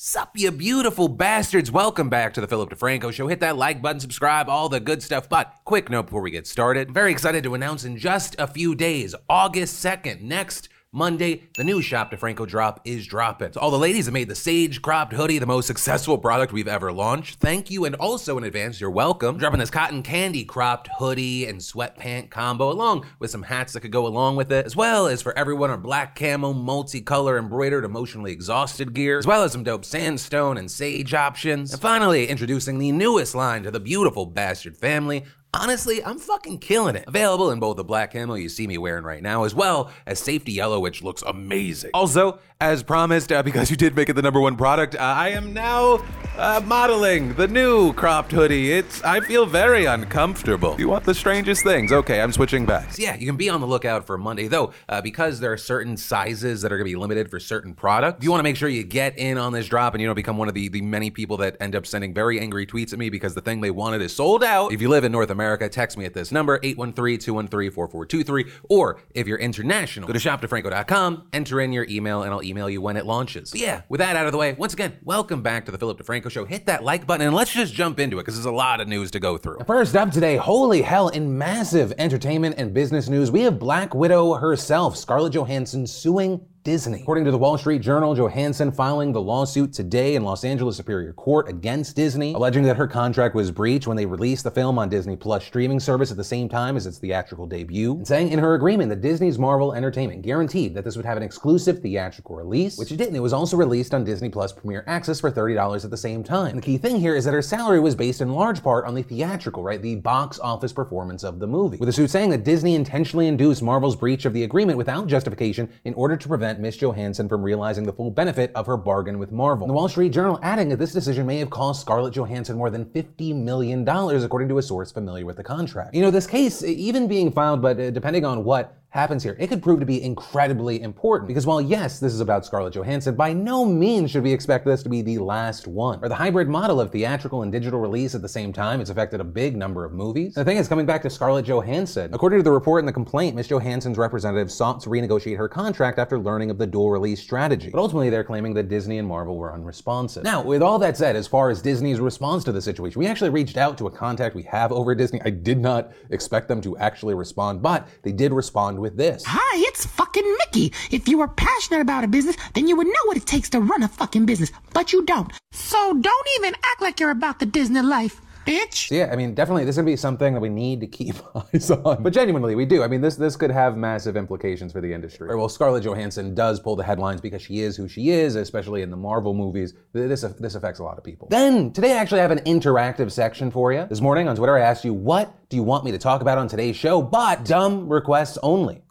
Sup, you beautiful bastards. Welcome back to the Philip DeFranco Show. Hit that like button, subscribe, all the good stuff. But quick note before we get started. Very excited to announce in just a few days, August 2nd, next Monday, the new Shop DeFranco drop is dropping. So all the ladies have made the Sage cropped hoodie the most successful product we've ever launched. Thank you, and also in advance, you're welcome. Dropping this cotton candy cropped hoodie and sweatpant combo, along with some hats that could go along with it, as well as for everyone our black camo, multicolor embroidered, emotionally exhausted gear, as well as some dope sandstone and sage options. And finally, introducing the newest line to the beautiful bastard family, Honestly, I'm fucking killing it. Available in both the black camo you see me wearing right now, as well as safety yellow, which looks amazing. Also, as promised, uh, because you did make it the number one product, uh, I am now uh, modeling the new cropped hoodie. It's I feel very uncomfortable. You want the strangest things? Okay, I'm switching back. So yeah, you can be on the lookout for Monday though, uh, because there are certain sizes that are gonna be limited for certain products. You want to make sure you get in on this drop and you don't become one of the the many people that end up sending very angry tweets at me because the thing they wanted is sold out. If you live in North America, text me at this number 813-213-4423, or if you're international, go to shopdefranco.com, enter in your email, and I'll email you when it launches. But yeah, with that out of the way, once again, welcome back to the Philip DeFranco Show. Hit that like button and let's just jump into it because there's a lot of news to go through. First up today, holy hell, in massive entertainment and business news, we have Black Widow herself, Scarlett Johansson, suing Disney. According to the Wall Street Journal, Johansson filing the lawsuit today in Los Angeles Superior Court against Disney, alleging that her contract was breached when they released the film on Disney Plus streaming service at the same time as its theatrical debut, and saying in her agreement that Disney's Marvel Entertainment guaranteed that this would have an exclusive theatrical release, which it didn't. It was also released on Disney Plus Premier Access for $30 at the same time. And the key thing here is that her salary was based in large part on the theatrical, right, the box office performance of the movie. With the suit saying that Disney intentionally induced Marvel's breach of the agreement without justification in order to prevent Miss Johansson from realizing the full benefit of her bargain with Marvel. The Wall Street Journal adding that this decision may have cost Scarlett Johansson more than $50 million, according to a source familiar with the contract. You know, this case, even being filed, but uh, depending on what happens here, it could prove to be incredibly important. Because while yes, this is about Scarlett Johansson, by no means should we expect this to be the last one. Or the hybrid model of theatrical and digital release at the same time has affected a big number of movies. The thing is, coming back to Scarlett Johansson, according to the report in the complaint, Miss Johansson's representative sought to renegotiate her contract after learning of the dual release strategy. But ultimately, they're claiming that Disney and Marvel were unresponsive. Now, with all that said, as far as Disney's response to the situation, we actually reached out to a contact we have over Disney. I did not expect them to actually respond, but they did respond with this. Hi, it's fucking Mickey. If you were passionate about a business, then you would know what it takes to run a fucking business, but you don't. So don't even act like you're about the Disney life. Bitch. So yeah, I mean, definitely, this is gonna be something that we need to keep eyes on. But genuinely, we do. I mean, this this could have massive implications for the industry. Or, well, Scarlett Johansson does pull the headlines because she is who she is, especially in the Marvel movies. This this affects a lot of people. Then today, I actually have an interactive section for you. This morning on Twitter, I asked you, what do you want me to talk about on today's show? But dumb requests only.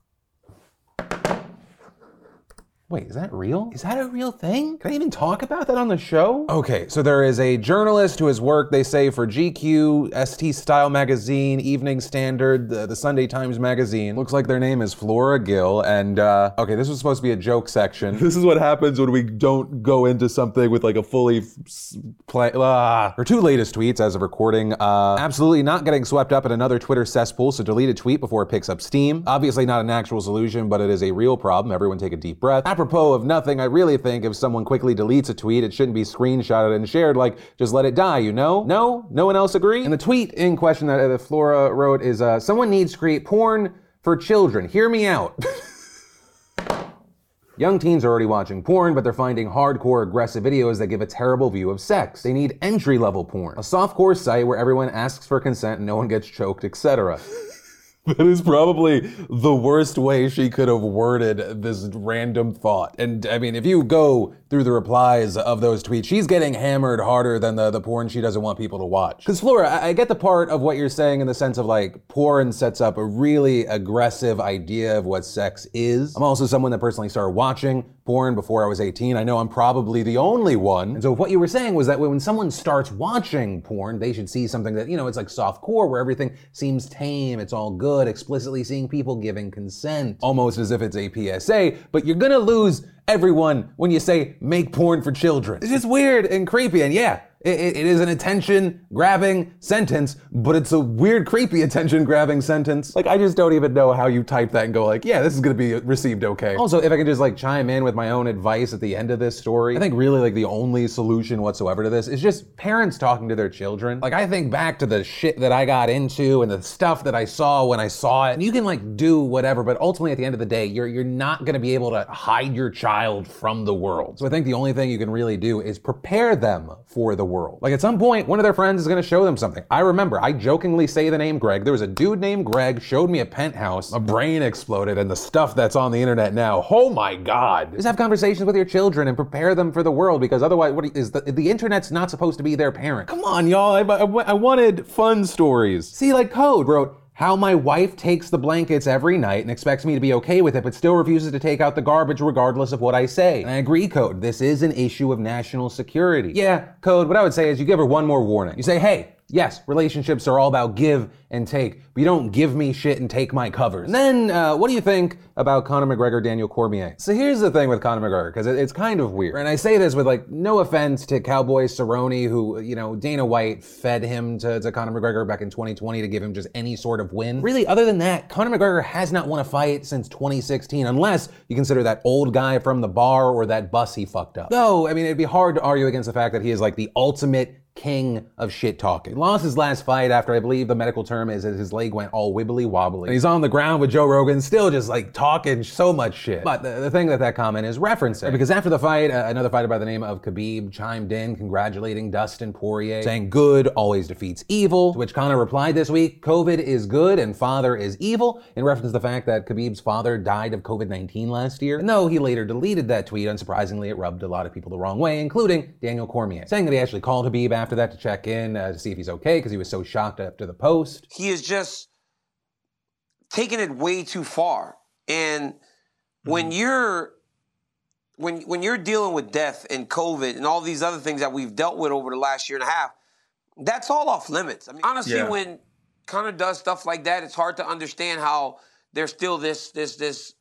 Wait, is that real? Is that a real thing? Can I even talk about that on the show? Okay, so there is a journalist who has worked, they say, for GQ, ST Style Magazine, Evening Standard, the, the Sunday Times Magazine. Looks like their name is Flora Gill, and uh, okay, this was supposed to be a joke section. This is what happens when we don't go into something with like a fully play. Ah. Her two latest tweets, as of recording, uh, absolutely not getting swept up in another Twitter cesspool, so delete a tweet before it picks up steam. Obviously not an actual solution, but it is a real problem. Everyone take a deep breath apropos of nothing, I really think if someone quickly deletes a tweet, it shouldn't be screenshotted and shared. Like, just let it die, you know? No? No one else agree? And the tweet in question that, uh, Flora wrote is uh, someone needs to create porn for children. Hear me out. Young teens are already watching porn, but they're finding hardcore aggressive videos that give a terrible view of sex. They need entry level porn, a softcore site where everyone asks for consent and no one gets choked, etc. That is probably the worst way she could have worded this random thought. And I mean, if you go through the replies of those tweets, she's getting hammered harder than the, the porn she doesn't want people to watch. Because, Flora, I, I get the part of what you're saying in the sense of like porn sets up a really aggressive idea of what sex is. I'm also someone that personally started watching porn before I was 18. I know I'm probably the only one. And so what you were saying was that when someone starts watching porn, they should see something that, you know, it's like soft core where everything seems tame, it's all good, explicitly seeing people giving consent, almost as if it's a PSA, but you're gonna lose everyone when you say make porn for children. It's just weird and creepy. And yeah, it, it- is an attention grabbing sentence, but it's a weird, creepy attention grabbing sentence. Like, I just don't even know how you type that and go, like, yeah, this is gonna be received okay. Also, if I can just like chime in with my own advice at the end of this story, I think really like the only solution whatsoever to this is just parents talking to their children. Like, I think back to the shit that I got into and the stuff that I saw when I saw it. And you can like do whatever, but ultimately at the end of the day, you're you're not gonna be able to hide your child from the world. So I think the only thing you can really do is prepare them for the world. Like at some point, one of their friends is gonna show them something. I remember I jokingly say the name Greg. There was a dude named Greg showed me a penthouse. My brain exploded, and the stuff that's on the internet now. Oh my god! Just have conversations with your children and prepare them for the world because otherwise, what is the the internet's not supposed to be their parent? Come on, y'all. I, I, I wanted fun stories. See, like Code wrote. How my wife takes the blankets every night and expects me to be okay with it, but still refuses to take out the garbage regardless of what I say. And I agree, Code. This is an issue of national security. Yeah, Code, what I would say is you give her one more warning. You say, hey, yes, relationships are all about give and take, but you don't give me shit and take my covers. And then, uh, what do you think about Conor McGregor, Daniel Cormier? So here's the thing with Conor McGregor, because it's kind of weird. And I say this with like no offense to Cowboy Cerrone, who, you know, Dana White fed him to, to Conor McGregor back in 2020 to give him just any sort of win. Really, other than that, Conor McGregor has not won a fight since 2016, unless you consider that old guy from the bar or that bus he fucked up. Though, I mean, it'd be hard to argue against the fact that he is like the ultimate king of shit talking. Lost his last fight after I believe the medical term is that his leg went all wibbly wobbly. And he's on the ground with Joe Rogan, still just like talking so much shit. But the, the thing that that comment is referencing, because after the fight, uh, another fighter by the name of Khabib chimed in congratulating Dustin Poirier, saying good always defeats evil. To which Conor replied this week, COVID is good and father is evil, in reference to the fact that Khabib's father died of COVID-19 last year. And though he later deleted that tweet, unsurprisingly, it rubbed a lot of people the wrong way, including Daniel Cormier, saying that he actually called Khabib after that to check in uh, to see if he's okay because he was so shocked after the post. he is just taking it way too far. And when you're when when you're dealing with death and COVID and all these other things that we've dealt with over the last year and a half, that's all off limits. I mean, honestly, Yeah. when Conor does stuff like that, it's hard to understand how there's still this this this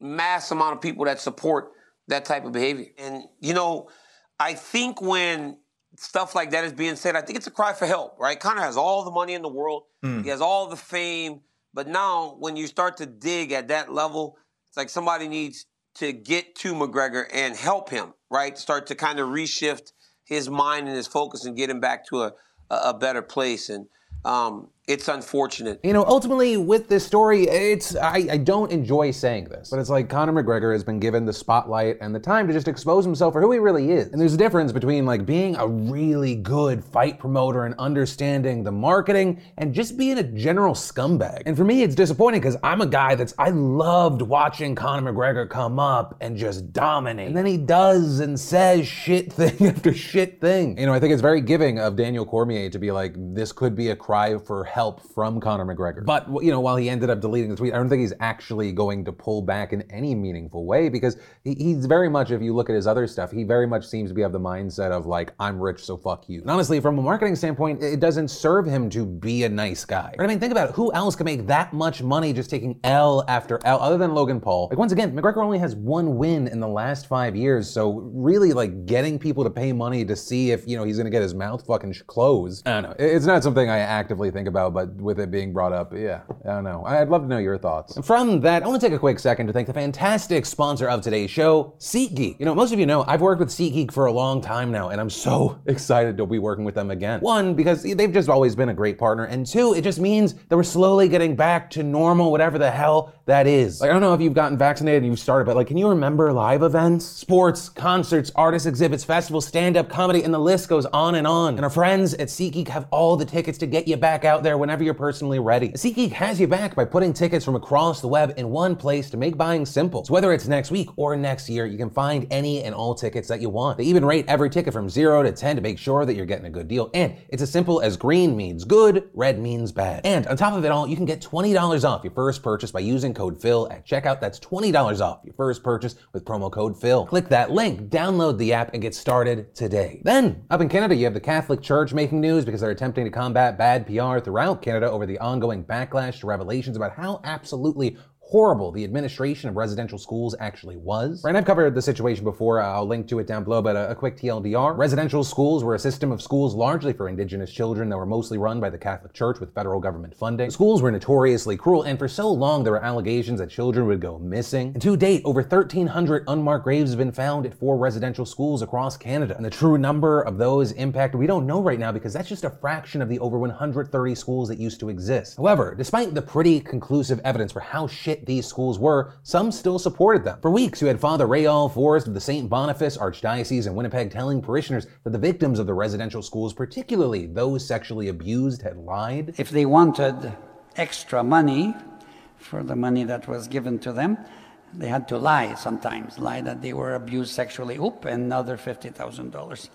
mass amount of people that support that type of behavior. And you know, I think when stuff like that is being said, I think it's a cry for help, right? Conor has all the money in the world, he has all the fame, but now when you start to dig at that level, it's like somebody needs to get to McGregor and help him, right? Start to kind of reshift his mind and his focus and get him back to a, a, a better place. And um, it's unfortunate. You know, ultimately with this story, it's I, I don't enjoy saying this, but it's like Conor McGregor has been given the spotlight and the time to just expose himself for who he really is. And there's a difference between like being a really good fight promoter and understanding the marketing and just being a general scumbag. And for me, it's disappointing because I'm a guy that's I loved watching Conor McGregor come up and just dominate. And then he does and says shit thing after shit thing. You know, I think it's very giving of Daniel Cormier to be like, this could be a cry for help from Conor McGregor. But, you know, while he ended up deleting the tweet, I don't think he's actually going to pull back in any meaningful way because he, he's very much, if you look at his other stuff, he very much seems to be of the mindset of like, I'm rich, so fuck you. And honestly, from a marketing standpoint, it doesn't serve him to be a nice guy. Right? I mean, think about it. Who else can make that much money just taking L after L other than Logan Paul? Like, once again, McGregor only has one win in the last five years, so really, like, getting people to pay money to see if, you know, he's gonna get his mouth fucking closed. I don't know. It's not something I actively think about, but with it being brought up, yeah, I don't know. I'd love to know your thoughts. And from that, I want to take a quick second to thank the fantastic sponsor of today's show, SeatGeek. You know, most of you know I've worked with SeatGeek for a long time now, and I'm so excited to be working with them again. One, because they've just always been a great partner, and two, it just means that we're slowly getting back to normal, whatever the hell that is. Like, I don't know if you've gotten vaccinated and you've started, but like, can you remember live events, sports, concerts, artist exhibits, festivals, stand-up comedy, and the list goes on and on. And our friends at SeatGeek have all the tickets to get you back out there whenever you're personally ready. SeatGeek has you back by putting tickets from across the web in one place to make buying simple. So whether it's next week or next year, you can find any and all tickets that you want. They even rate every ticket from 0 to 10 to make sure that you're getting a good deal. And it's as simple as green means good, red means bad. And on top of it all, you can get $20 off your first purchase by using code PHIL at checkout. That's $20 off your first purchase with promo code PHIL. Click that link, download the app, and get started today. Then, up in Canada, you have the Catholic Church making news because they're attempting to combat bad PR throughout Canada over the ongoing backlash to revelations about how absolutely horrible the administration of residential schools actually was. Right, I've covered the situation before, uh, I'll link to it down below, but a, a quick TLDR. Residential schools were a system of schools largely for indigenous children that were mostly run by the Catholic Church with federal government funding. The schools were notoriously cruel, and for so long there were allegations that children would go missing. And to date, over 1,300 unmarked graves have been found at four residential schools across Canada. And the true number of those impacted, we don't know right now because that's just a fraction of the over 130 schools that used to exist. However, despite the pretty conclusive evidence for how shit these schools were, some still supported them. For weeks, you had Father Rhéal Forest of the St. Boniface Archdiocese in Winnipeg telling parishioners that the victims of the residential schools, particularly those sexually abused, had lied. If they wanted extra money for the money that was given to them, they had to lie sometimes, lie that they were abused sexually, oop, another $50,000.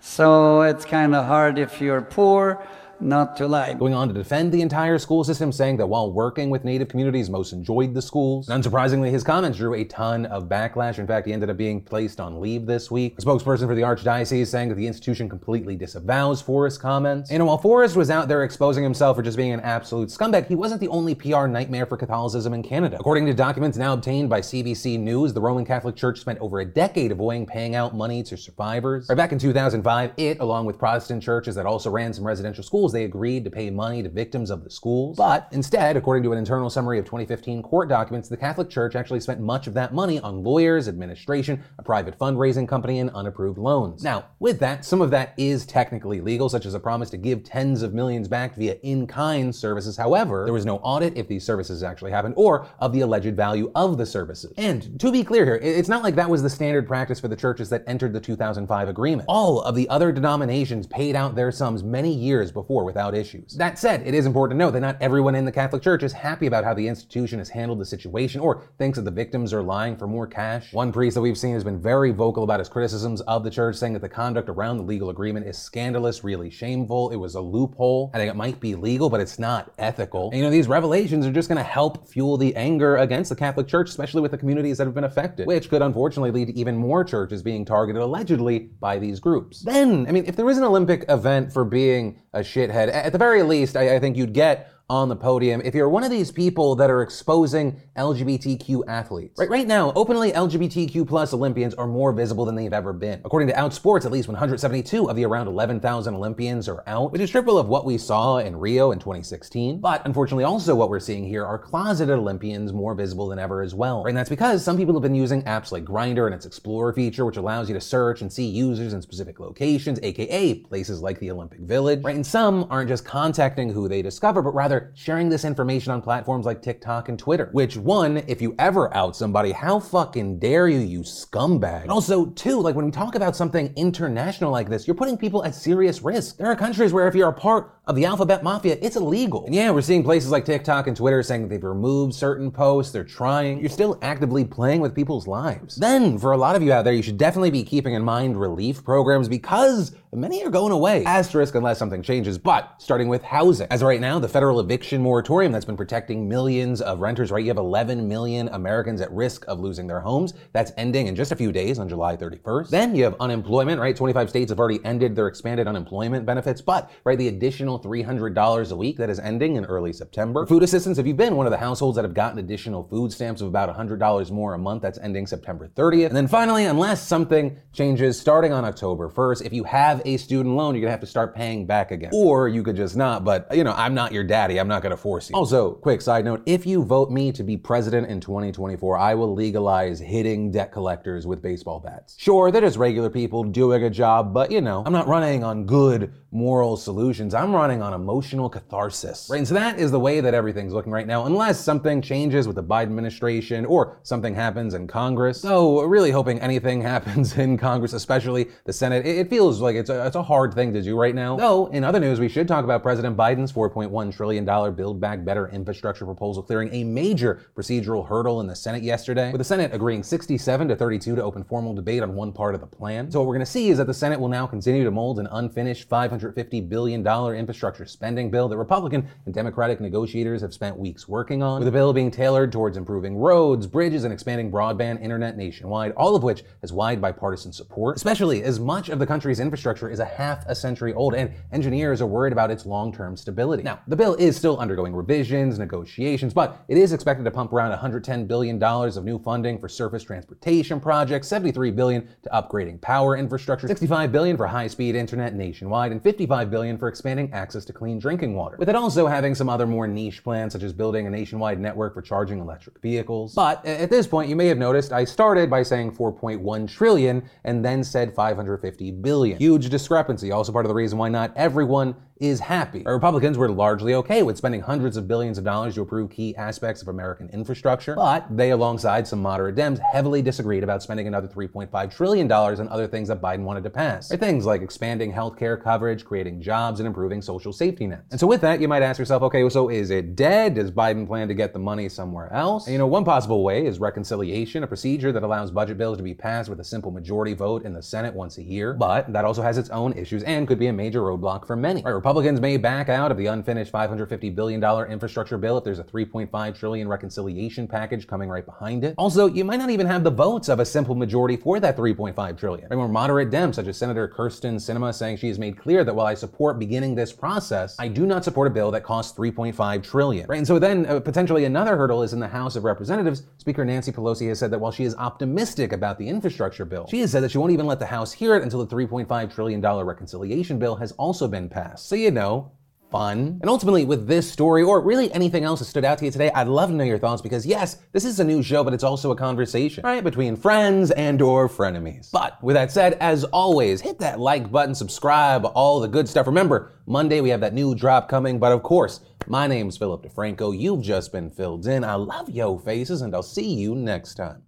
So it's kind of hard if you're poor not to lie. Going on to defend the entire school system, saying that while working with Native communities, most enjoyed the schools. Unsurprisingly, his comments drew a ton of backlash. In fact, he ended up being placed on leave this week. A spokesperson for the Archdiocese saying that the institution completely disavows Forest's comments. And while Forrest was out there exposing himself for just being an absolute scumbag, he wasn't the only PR nightmare for Catholicism in Canada. According to documents now obtained by CBC News, the Roman Catholic Church spent over a decade avoiding paying out money to survivors. Right back in 2005, it, along with Protestant churches that also ran some residential schools, they agreed to pay money to victims of the schools. But instead, according to an internal summary of 2015 court documents, the Catholic Church actually spent much of that money on lawyers, administration, a private fundraising company, and unapproved loans. Now, with that, some of that is technically legal, such as a promise to give tens of millions back via in kind services. However, there was no audit if these services actually happened or of the alleged value of the services. And to be clear here, it's not like that was the standard practice for the churches that entered the 2005 agreement. All of the other denominations paid out their sums many years before without issues. That said, it is important to note that not everyone in the Catholic Church is happy about how the institution has handled the situation or thinks that the victims are lying for more cash. One priest that we've seen has been very vocal about his criticisms of the church, saying that the conduct around the legal agreement is scandalous, really shameful. It was a loophole. I think it might be legal, but it's not ethical. And, you know, these revelations are just going to help fuel the anger against the Catholic Church, especially with the communities that have been affected, which could unfortunately lead to even more churches being targeted allegedly by these groups. Then, I mean, if there is an Olympic event for being a at the very least, I, I think you'd get on the podium if you're one of these people that are exposing LGBTQ athletes. Right, right now, openly LGBTQ plus Olympians are more visible than they've ever been. According to Outsports, at least 172 of the around 11,000 Olympians are out, which is triple of what we saw in Rio in 2016. But unfortunately, also what we're seeing here are closeted Olympians more visible than ever as well. Right, and that's because some people have been using apps like Grindr and its Explorer feature, which allows you to search and see users in specific locations, aka places like the Olympic Village. Right, and some aren't just contacting who they discover, but rather sharing this information on platforms like TikTok and Twitter. Which, one, if you ever out somebody, how fucking dare you, you scumbag? And also, two, like when we talk about something international like this, you're putting people at serious risk. There are countries where if you're a part of the alphabet mafia, it's illegal. And yeah, we're seeing places like TikTok and Twitter saying they've removed certain posts, they're trying. You're still actively playing with people's lives. Then, for a lot of you out there, you should definitely be keeping in mind relief programs because many are going away. Asterisk unless something changes, but starting with housing. As of right now, the federal eviction moratorium that's been protecting millions of renters, right? You have 11 million Americans at risk of losing their homes. That's ending in just a few days on July 31st. Then you have unemployment, right? 25 states have already ended their expanded unemployment benefits, but, right, the additional $300 a week that is ending in early September. Food assistance, if you've been one of the households that have gotten additional food stamps of about $100 more a month, that's ending September 30th. And then finally, unless something changes starting on October 1st, if you have a student loan, you're gonna have to start paying back again. Or you could just not, but you know, I'm not your daddy, I'm not gonna force you. Also, quick side note, if you vote me to be president in 2024, I will legalize hitting debt collectors with baseball bats. Sure, they're just regular people doing a job, but you know, I'm not running on good moral solutions. I'm running on emotional catharsis. Right? And so that is the way that everything's looking right now, unless something changes with the Biden administration or something happens in Congress. So really hoping anything happens in Congress, especially the Senate. It, it feels like it's a, it's a hard thing to do right now. Though, in other news, we should talk about President Biden's $4.1 trillion Build Back Better infrastructure proposal clearing a major procedural hurdle in the Senate yesterday, with the Senate agreeing 67 to 32 to open formal debate on one part of the plan. So what we're going to see is that the Senate will now continue to mold an unfinished 550 billion dollar infrastructure spending bill that Republican and Democratic negotiators have spent weeks working on, with the bill being tailored towards improving roads, bridges, and expanding broadband internet nationwide, all of which has wide bipartisan support, especially as much of the country's infrastructure is a half a century old and engineers are worried about its long-term stability. Now, the bill is still undergoing revisions, negotiations, but it is expected to pump around $110 billion of new funding for surface transportation projects, 73 billion to upgrading power infrastructure, 65 billion for high-speed internet nationwide, and 55 billion for expanding access to clean drinking water. With it also having some other more niche plans, such as building a nationwide network for charging electric vehicles. But at this point, you may have noticed I started by saying 4.1 trillion and then said 550 billion. Huge discrepancy. Also part of the reason why not everyone is happy. Republicans were largely okay with spending hundreds of billions of dollars to improve key aspects of American infrastructure, but they, alongside some moderate Dems, heavily disagreed about spending another $3.5 trillion on other things that Biden wanted to pass. Or things like expanding healthcare coverage, creating jobs, and improving social safety nets. And so with that, you might ask yourself, okay, so is it dead? Does Biden plan to get the money somewhere else? And, you know, one possible way is reconciliation, a procedure that allows budget bills to be passed with a simple majority vote in the Senate once a year. But that also has its own issues and could be a major roadblock for many. Republicans may back out of the unfinished $550 billion infrastructure bill if there's a 3.5 trillion reconciliation package coming right behind it. Also, you might not even have the votes of a simple majority for that 3.5 trillion. Right, more moderate Dems, such as Senator Kyrsten Sinema, saying she has made clear that while I support beginning this process, I do not support a bill that costs 3.5 trillion. Right, and so then uh, potentially another hurdle is in the House of Representatives. Speaker Nancy Pelosi has said that while she is optimistic about the infrastructure bill, she has said that she won't even let the House hear it until the 3.5 trillion dollar reconciliation bill has also been passed. So you know fun. And ultimately, with this story, or really anything else that stood out to you today, I'd love to know your thoughts because yes, this is a new show, but it's also a conversation, right? Between friends and or frenemies. But with that said, as always, hit that like button, subscribe, all the good stuff. Remember, Monday we have that new drop coming, but of course, my name's Philip DeFranco. You've just been filled in. I love yo faces, and I'll see you next time.